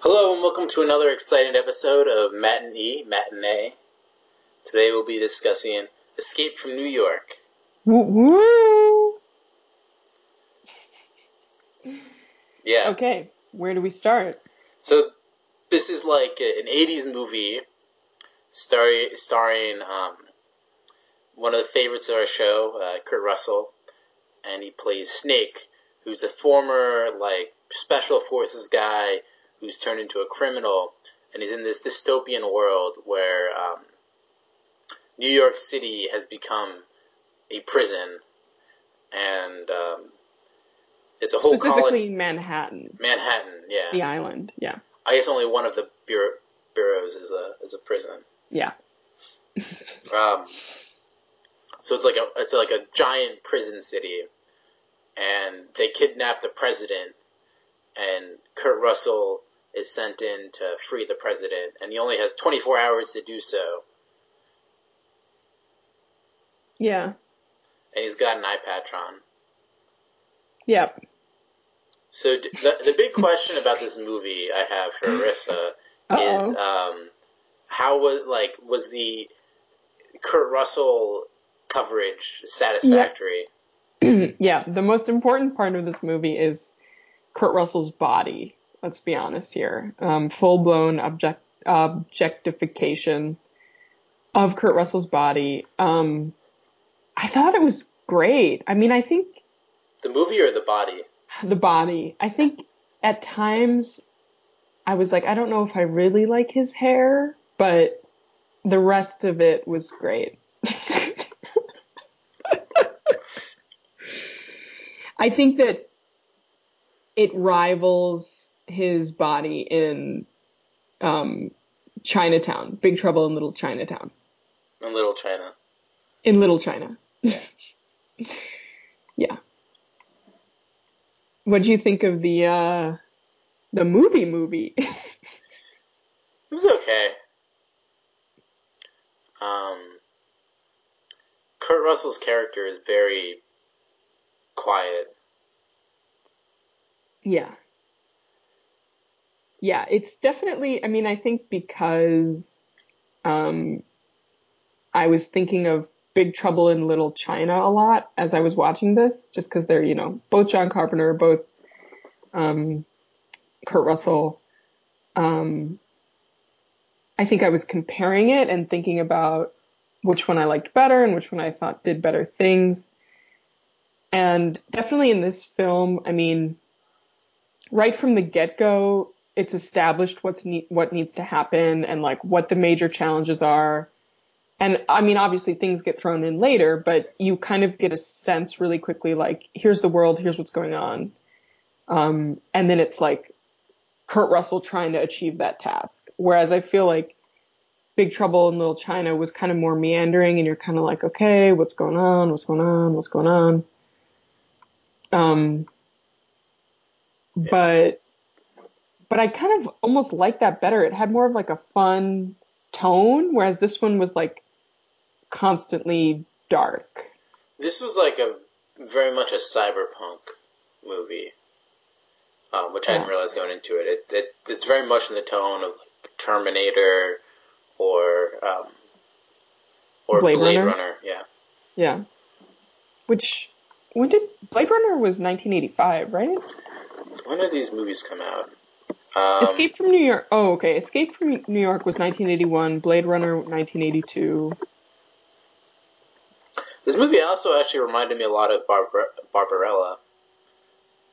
Hello and welcome to another exciting episode of Matinee, Matinee. Today we'll be discussing Escape from New York. Woo! Yeah. Okay, where do we start? So this is like an '80s movie, starring starring um, one of the favorites of our show, uh, Kurt Russell, and he plays Snake, who's a former like special forces guy who's turned into a criminal, and he's in this dystopian world where um, New York City has become a prison, and um, it's a whole Specifically colony. Manhattan, Manhattan, yeah. the island. Yeah, I guess only one of the bureau- bureaus is a is a prison. yeah, Um, so it's like a it's like a giant prison city, and they kidnap the president, and Kurt Russell is sent in to free the president, and he only has 24 hours to do so, yeah, and he's got an iPadtron. yep. So d- the the big question about this movie I have for Arissa is um, how was like was the Kurt Russell coverage satisfactory? yeah, the most important part of this movie is Kurt Russell's body. Let's be honest here. Um, Full blown object objectification of Kurt Russell's body. Um, I thought it was great. I mean, I think The movie or the body? the body. I think at times I was like, I don't know if I really like his hair, but the rest of it was great. I think that it rivals his body in um, Chinatown, Big Trouble in Little Chinatown, In Little China. in Little China. yeah. What do you think of the uh, the movie movie? It was okay. Um, Kurt Russell's character is very quiet. yeah. Yeah, it's definitely, I mean, I think because um, I was thinking of Big Trouble in Little China a lot as I was watching this, just because they're, you know, both John Carpenter, both um, Kurt Russell. Um, I think I was comparing it and thinking about which one I liked better and which one I thought did better things. And definitely in this film, I mean, right from the get go, it's established what's ne- what needs to happen and like what the major challenges are. And I mean, obviously things get thrown in later, but you kind of get a sense really quickly, like, here's the world, here's what's going on. Um, and then it's like Kurt Russell trying to achieve that task. Whereas I feel like Big Trouble in Little China was kind of more meandering and you're kind of like, okay, what's going on? What's going on? What's going on? Um, but, but I kind of almost like that better. It had more of like a fun tone, whereas this one was like constantly dark. This was like a very much a cyberpunk movie, um, which I didn't realize going into it. It, it. It's very much in the tone of like Terminator or um, or Blade Blade, Runner? Runner. Yeah, Yeah. Which, when did Blade Runner was 1985, right? when did these movies come out? Um, Escape from New York. Oh, okay. Escape from New York was 1981. Blade Runner 1982. This movie also actually reminded me a lot of Barbar- Barbarella.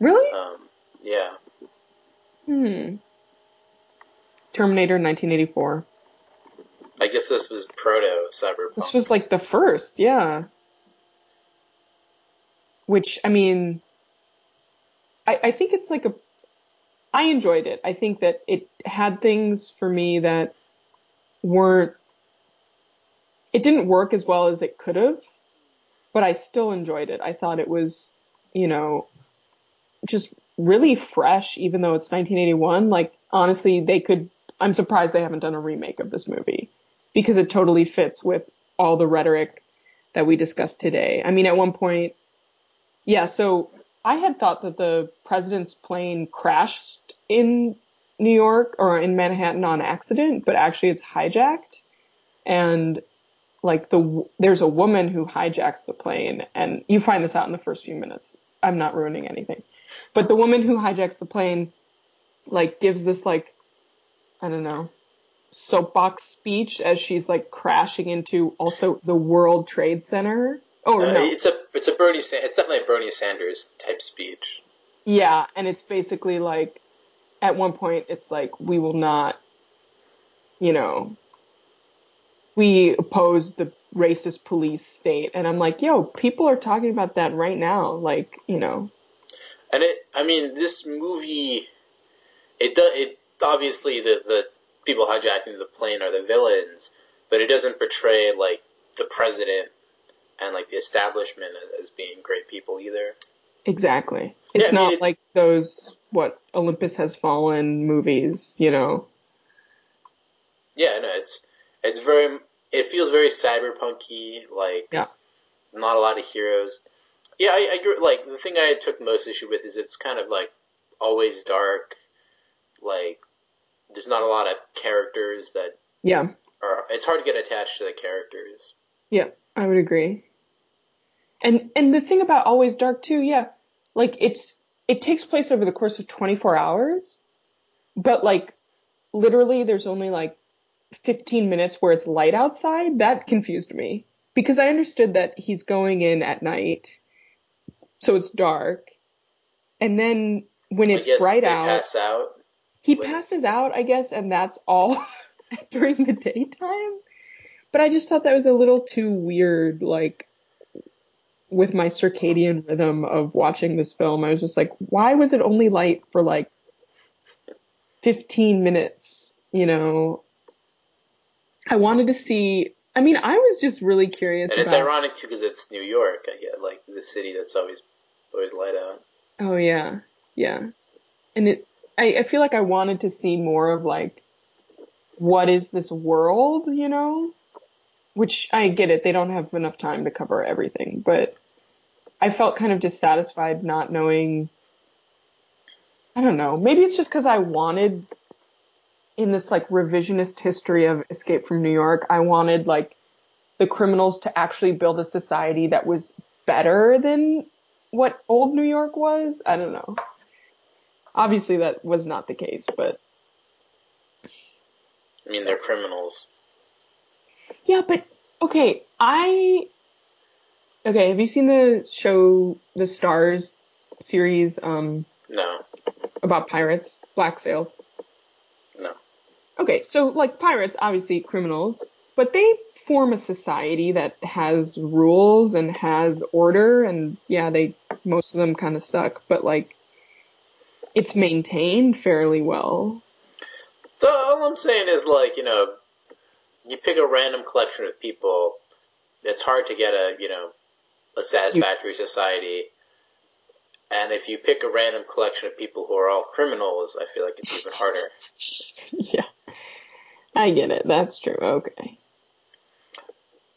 Really? Um, yeah, Hmm. Terminator 1984. I guess this was proto cyberpunk. This was like the first, yeah. Which, I mean, I, I think it's like a. I enjoyed it. I think that it had things for me that weren't. It didn't work as well as it could have, but I still enjoyed it. I thought it was, you know, just really fresh, even though it's 1981. Like, honestly, they could. I'm surprised they haven't done a remake of this movie because it totally fits with all the rhetoric that we discussed today. I mean, at one point, yeah, so I had thought that the president's plane crashed in New York or in Manhattan on accident, but actually it's hijacked. And like the there's a woman who hijacks the plane, and you find this out in the first few minutes. I'm not ruining anything, but the woman who hijacks the plane like gives this like I don't know soapbox speech as she's like crashing into also the World Trade Center. Oh Uh, no, It's a it's a Bernie. Sa- it's definitely a Bernie Sanders type speech. Yeah, and it's basically like at one point it's like we will not you know we oppose the racist police state and I'm like, yo, people are talking about that right now, like, you know. And it, I mean, this movie, it does, it obviously the the people hijacking the plane are the villains, but it doesn't portray like the president and like the establishment as, being great people either. Exactly. It's Yeah, I mean, not it- like those what Olympus has fallen movies, you know. Yeah, no, it's it's very, it feels very cyberpunky, like Yeah. not a lot of heroes. Yeah, I, I agree. Like the thing I took most issue with is it's kind of like always dark. Like there's not a lot of characters that Yeah. are. It's hard to get attached to the characters. Yeah, I would agree. And and the thing about Always Dark too, yeah, like it's it takes place over the course of 24 hours, but like literally there's only like 15 minutes where it's light outside. That confused me because I understood that he's going in at night, so it's dark, and then when it's bright out, pass out. he when passes out, I guess, and that's all during the daytime. But I just thought that was a little too weird, like with my circadian rhythm of watching this film. I was just like, why was it only light for like 15 minutes? You know, I wanted to see. I mean, I was just really curious And it's about. ironic too because it's New York. I get like the city that's always always light out. Oh yeah, yeah. And it, I, I feel like I wanted to see more of like, what is this world, you know? Which I get it, they don't have enough time to cover everything, but I felt kind of dissatisfied not knowing. I don't know. Maybe it's just because I wanted, in this like revisionist history of Escape from New York, I wanted like the criminals to actually build a society that was better than what old New York was. I don't know. Obviously, that was not the case, but I mean, they're criminals. yeah, but okay, I okay. Have you seen the show, the Starz series, um, No, about pirates, Black Sails? no. Okay, so like pirates, obviously criminals, but they form a society that has rules and has order, and yeah, they most of them kind of suck, but like it's maintained fairly well. So all I'm saying is like you know, you pick a random collection of people. It's hard to get a you know a satisfactory society. And if you pick a random collection of people who are all criminals, I feel like it's even harder. yeah, I get it. That's true. Okay.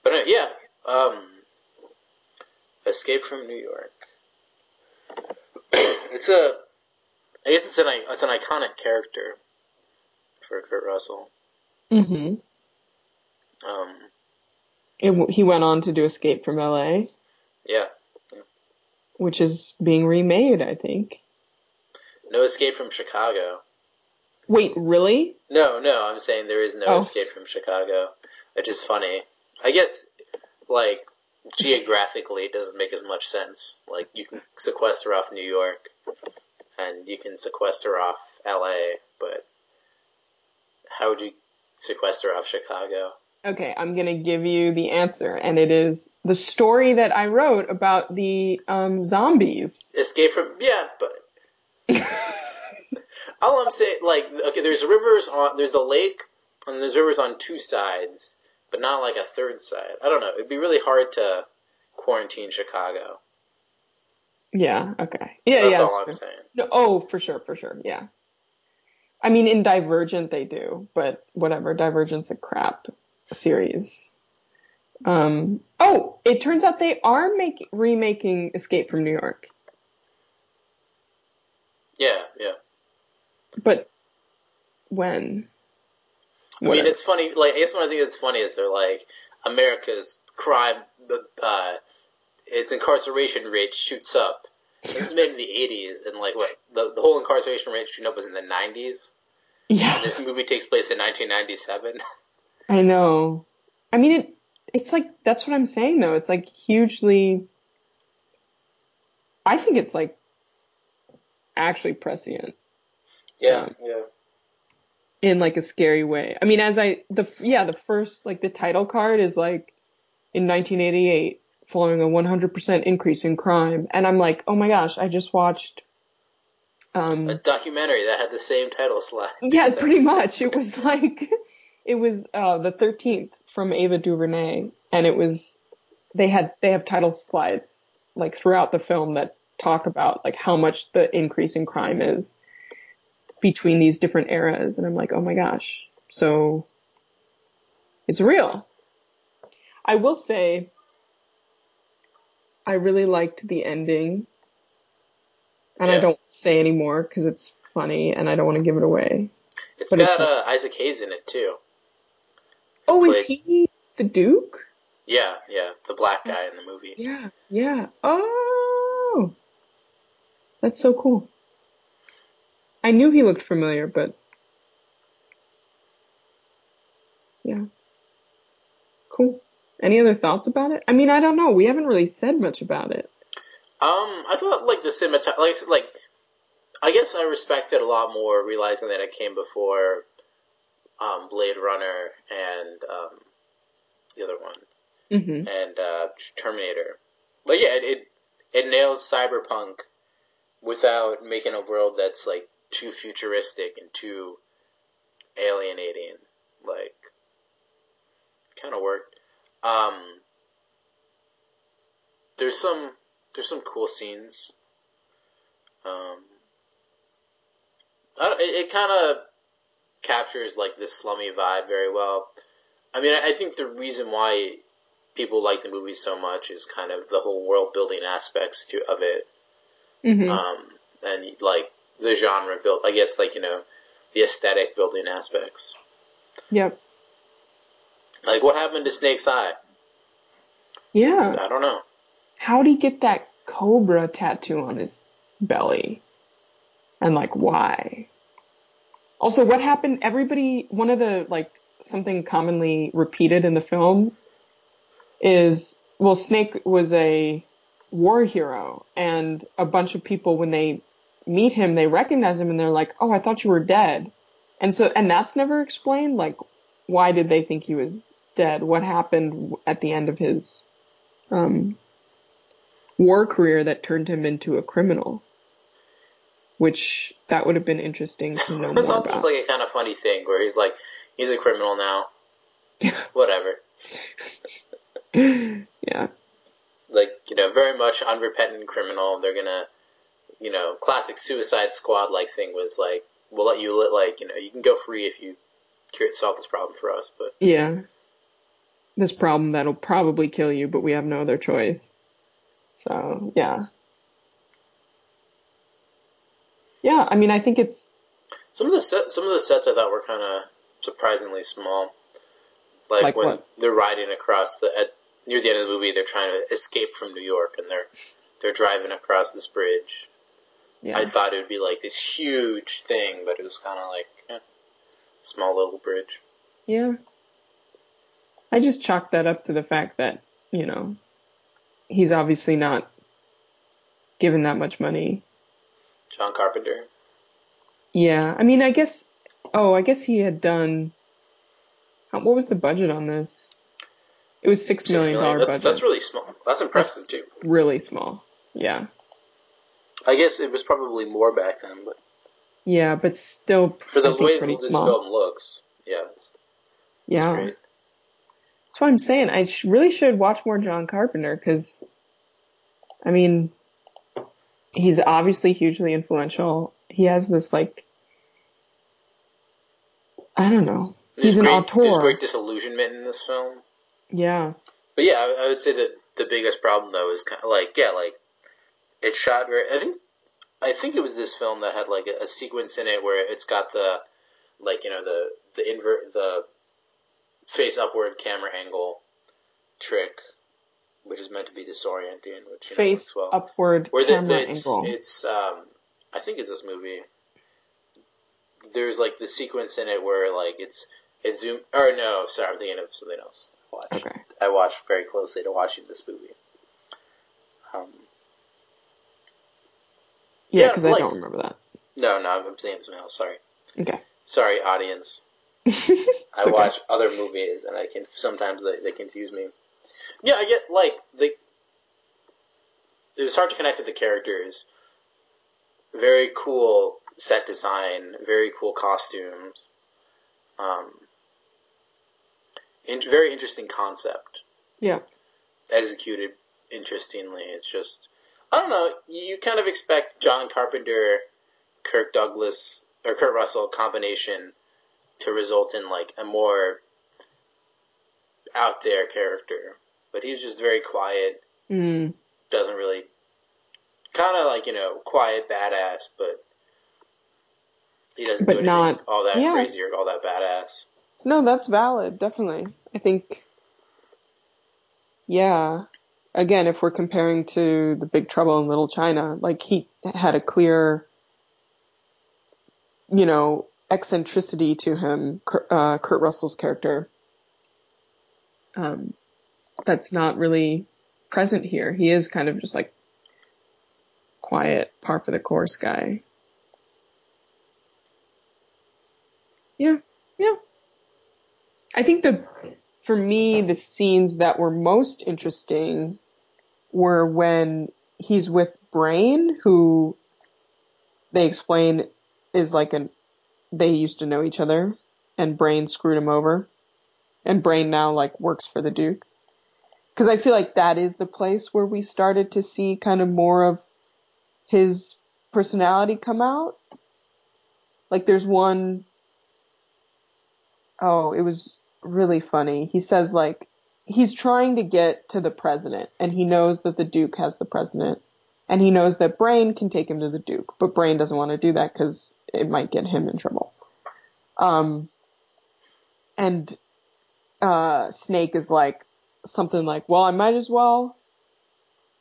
But uh, yeah, um, Escape from New York. it's a, I guess it's an it's an iconic character for Kurt Russell. Mm-hmm. Um, It, he went on to do Escape from L.A., yeah, which is being remade, I think. no Escape from Chicago. Wait, really? No, no, I'm saying there is no Oh. Escape from Chicago, which is funny. I guess, like geographically, it doesn't make as much sense. Like you can sequester off New York, and you can sequester off L.A., but how would you sequester off Chicago? Okay, I'm gonna give you the answer, and it is the story that I wrote about the um, zombies. Escape from yeah, but all I'm saying, like, okay, there's rivers on, there's the lake, and there's rivers on two sides, but not like a third side. I don't know. It'd be really hard to quarantine Chicago. Yeah. Okay. Yeah. That's yeah. all that's I'm true. saying. No, oh, for sure, for sure. Yeah. I mean, in Divergent they do, but whatever. Divergent's a crap series. Um. Oh, it turns out they are make remaking Escape from New York, Yeah, yeah. but when? I mean, it's funny. Like, I guess one thing that's funny is they're like America's crime, uh, its incarceration rate shoots up. This was made in the '80s, and like what the, the whole incarceration rate shooting up was in the '90s. Yeah. And this movie takes place in 1997. I know. I mean, it. It's like that's what I'm saying though. It's like hugely. I think it's like actually prescient. Yeah, um, yeah. In like a scary way. I mean, as I the yeah the first like the title card is like in 1988 following a 100% increase in crime, and I'm like, oh my gosh, I just watched. Um, a documentary that had the same title slide. Yeah, pretty much. It was like, it was uh, the 13th from Ava DuVernay, and it was they had they have title slides like throughout the film that talk about like how much the increase in crime is between these different eras and I'm like, "Oh my gosh." So it's real. I will say I really liked the ending. And yeah. I don't say anymore cuz it's funny and I don't want to give it away. It's but got it's, uh, Isaac Hayes in it too. Oh, is he the Duke? Yeah, yeah, the black guy in the movie. Yeah, yeah. Oh, that's so cool. I knew he looked familiar, but yeah, cool. Any other thoughts about it? I mean, I don't know. We haven't really said much about it. Um, I thought like the cinematography, like, like I guess I respect it a lot more, realizing that it came before um, Blade Runner and um, the other one, mm-hmm. and uh, Terminator. But yeah, it, it it nails cyberpunk without making a world that's like too futuristic and too alienating. Like, kind of worked. Um, there's some there's some cool scenes. Um, it, it kind of captures like this slummy vibe very well. I mean, I think the reason why people like the movie so much is kind of the whole world building aspects to of it, mm-hmm. um, and like the genre built. I guess like you know the aesthetic building aspects. Yep. Like what happened to Snake's Eye? Yeah. I don't know. How'd he get that cobra tattoo on his belly? And like why? Also, what happened? Everybody, one of the like something commonly repeated in the film is well, Snake was a war hero, and a bunch of people when they meet him, they recognize him and they're like, "Oh, I thought you were dead," and so and that's never explained. Like, why did they think he was dead? What happened at the end of his um, war career that turned him into a criminal? Which that would have been interesting to know It's also about. like a kind of funny thing where he's like, he's a criminal now. Whatever. yeah. Like, you know, very much unrepentant criminal. They're gonna, you know, classic Suicide Squad like thing was like, we'll let you, let, like, you know, you can go free if you solve this problem for us, but. Yeah. This problem that'll probably kill you, but we have no other choice. So, yeah. Yeah, I mean, I think it's some of the set, some of the sets I thought were kind of surprisingly small. Like, like when what? they're riding across the at, near the end of the movie, they're trying to escape from New York, and they're they're driving across this bridge. Yeah. I thought it would be like this huge thing, but it was kind of like eh, small little bridge. Yeah. I just chalked that up to the fact that you know he's obviously not given that much money John Carpenter. Yeah, I mean, I guess. Oh, I guess he had done. What was the budget on this? It was six, million dollar budget. That's really small. That's impressive that's too. Really small. Yeah. I guess it was probably more back then, but. Yeah, but still. For the way this small. film looks, yeah. It's, yeah. Great. That's what I'm saying. I sh- really should watch more John Carpenter because, I mean, he's obviously hugely influential. He has this like I don't know. There's he's great, an auteur. There's great disillusionment in this film. Yeah. But yeah, I, I would say that the biggest problem though is kind of like yeah, like it's shot very. I think I think it was this film that had like a, a sequence in it where it's got the like you know the the invert the face upward camera angle trick, which is meant to be disorienting, which you Face works well. upward Where camera the- it's angle. it's um I think it's this movie. There's like the sequence in it where like it's it zoom or no, sorry, I'm thinking of something else. I watched. Okay. I watched very closely to watching this movie. Um, yeah, yeah, because like- I don't remember that. no, no, I'm thinking of something else. Sorry, Okay. sorry, audience. I okay. watch other movies and I can sometimes they, they confuse me. Yeah, I get like the. It was hard to connect with the characters. Very cool set design, very cool costumes. Um, in, very interesting concept. Yeah. Executed interestingly. It's just I don't know. You, you kind of expect John Carpenter, Kirk Douglas or Kurt Russell combination to result in like a more out there character. But he's just very quiet, Mm. doesn't really kind of like, you know, quiet badass, but he doesn't But do anything not- all that yeah. crazy or all that badass. No, that's valid, definitely. I think, yeah. Again, if we're comparing to the Big Trouble in Little China, like he had a clear, you know, eccentricity to him, uh, Kurt Russell's character. Um, that's not really present here. He is kind of just like quiet, par for the course guy. Yeah, yeah. I think the for me the scenes that were most interesting were when he's with Brain, who they explain is like an they used to know each other, and Brain screwed him over, and Brain now like works for the Duke. Because I feel like that is the place where we started to see kind of more of his personality come out. Like there's one oh, it was really funny. He says like he's trying to get to the president and he knows that the duke has the president and he knows that Brain can take him to the duke, but Brain doesn't want to do that cuz it might get him in trouble. Um and uh Snake is like something like, "Well, I might as well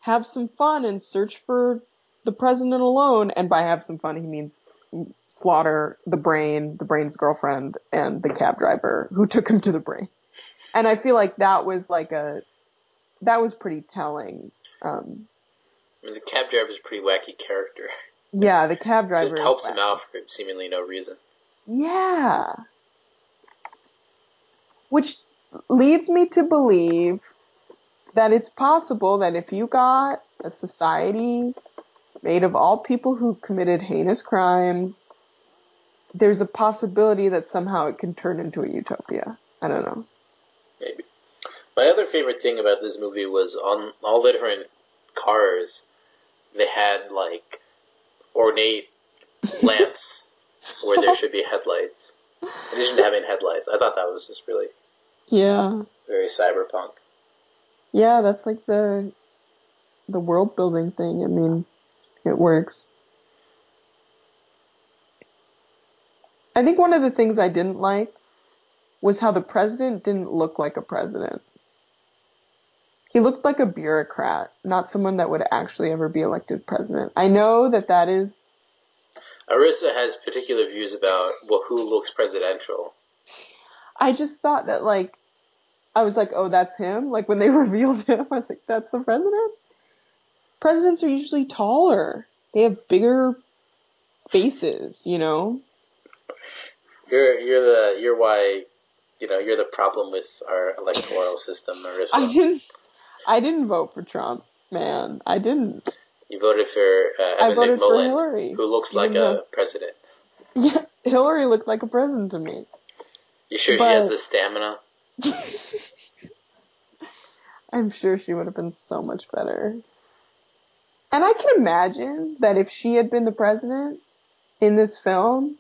have some fun and search for the president alone." And by have some fun, he means slaughter the brain, the brain's girlfriend, and the cab driver who took him to the brain. And I feel like that was like a, that was pretty telling. Um, I mean, the cab driver is a pretty wacky character. yeah, the cab driver Just helps him out for seemingly no reason. Yeah. Which leads me to believe that it's possible that if you got a society made of all people who committed heinous crimes, there's a possibility that somehow it can turn into a utopia. I don't know. Maybe. My other favorite thing about this movie was on all the different cars, they had like ornate lamps where there should be headlights. In addition to having headlights, I thought that was just really Yeah. very cyberpunk. Yeah, that's like the the world building thing. I mean, it works. I think one of the things I didn't like was how the president didn't look like a president. He looked like a bureaucrat, not someone that would actually ever be elected president. I know that that is Arissa has particular views about well, who looks presidential. I just thought that like I was like, oh, that's him. Like when they revealed him, I was like, that's the president. Presidents are usually taller. They have bigger faces, you know. You're you're the you're why you know you're the problem with our electoral system, Marissa. I didn't. I didn't vote for Trump, man. I didn't. You voted for uh, I Evan voted for Hillary. who looks like a president. Yeah, Hillary looked like a president to me. You sure she has the stamina? I'm sure she would have been so much better. And I can imagine that if she had been the president in this film,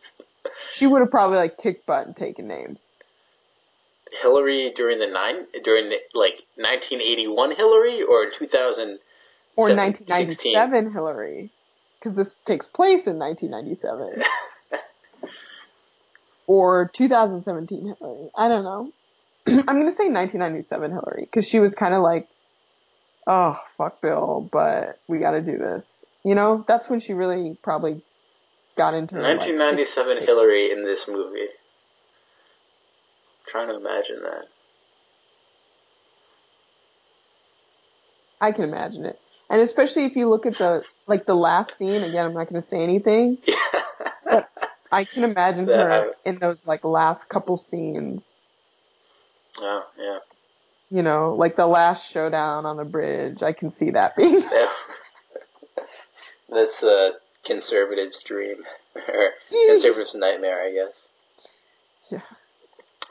she would have probably like kicked butt and taken names. Hillary during the nine during the, like 1981 Hillary or 2000 Or Seven- 1997 Hillary. Because this takes place in 1997. or 2017 Hillary. I don't know. I'm gonna say 1997 Hillary because she was kind of like, oh fuck Bill, but we got to do this. You know, that's when she really probably got into her, like, 1997 Hillary in this movie. I'm trying to imagine that. I can imagine it. And especially if you look at the like the last scene again, I'm not going to say anything, but I can imagine That her I- in those like last couple scenes. Oh, yeah. You know, like the last showdown on the bridge. I can see that being. That's a conservative's dream. or conservative's nightmare, I guess. Yeah.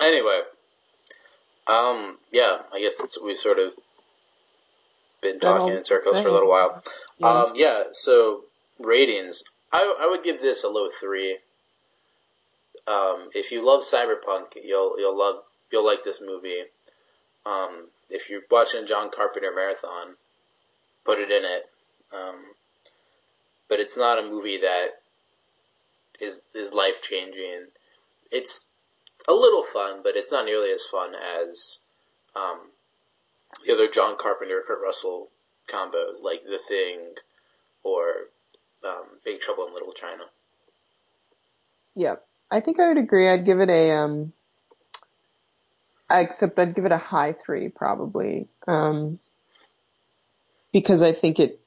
Anyway. Um, yeah, I guess we've sort of been talking in circles for a little while. Yeah. Um, yeah, so ratings. I, I would give this a low three. Um, if you love cyberpunk, you'll you'll love you'll like this movie. Um, if you're watching a John Carpenter marathon, put it in it. Um, but it's not a movie that is is life changing. It's a little fun, but it's not nearly as fun as um, the other John Carpenter Kurt Russell combos, like The Thing or um, Big Trouble in Little China. Yeah, I think I would agree. I'd give it a um. Except I'd give it a high three probably, um, because I think it.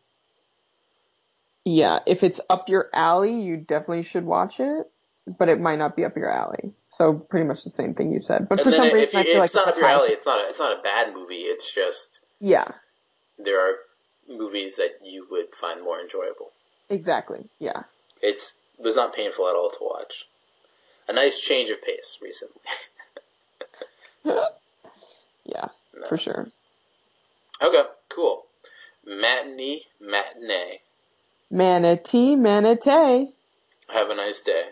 Yeah, if it's up your alley, you definitely should watch it, but it might not be up your alley. So pretty much the same thing you said. But And for some if, reason, I feel if like it's not a up your alley, it's not a, it's not a bad movie. It's just Yeah, there are movies that you would find more enjoyable. exactly. Yeah, It's it was not painful at all to watch. A nice change of pace recently. yeah, No. for sure. Okay, cool. Matinee, matinee. Manatee, manatee. Have a nice day.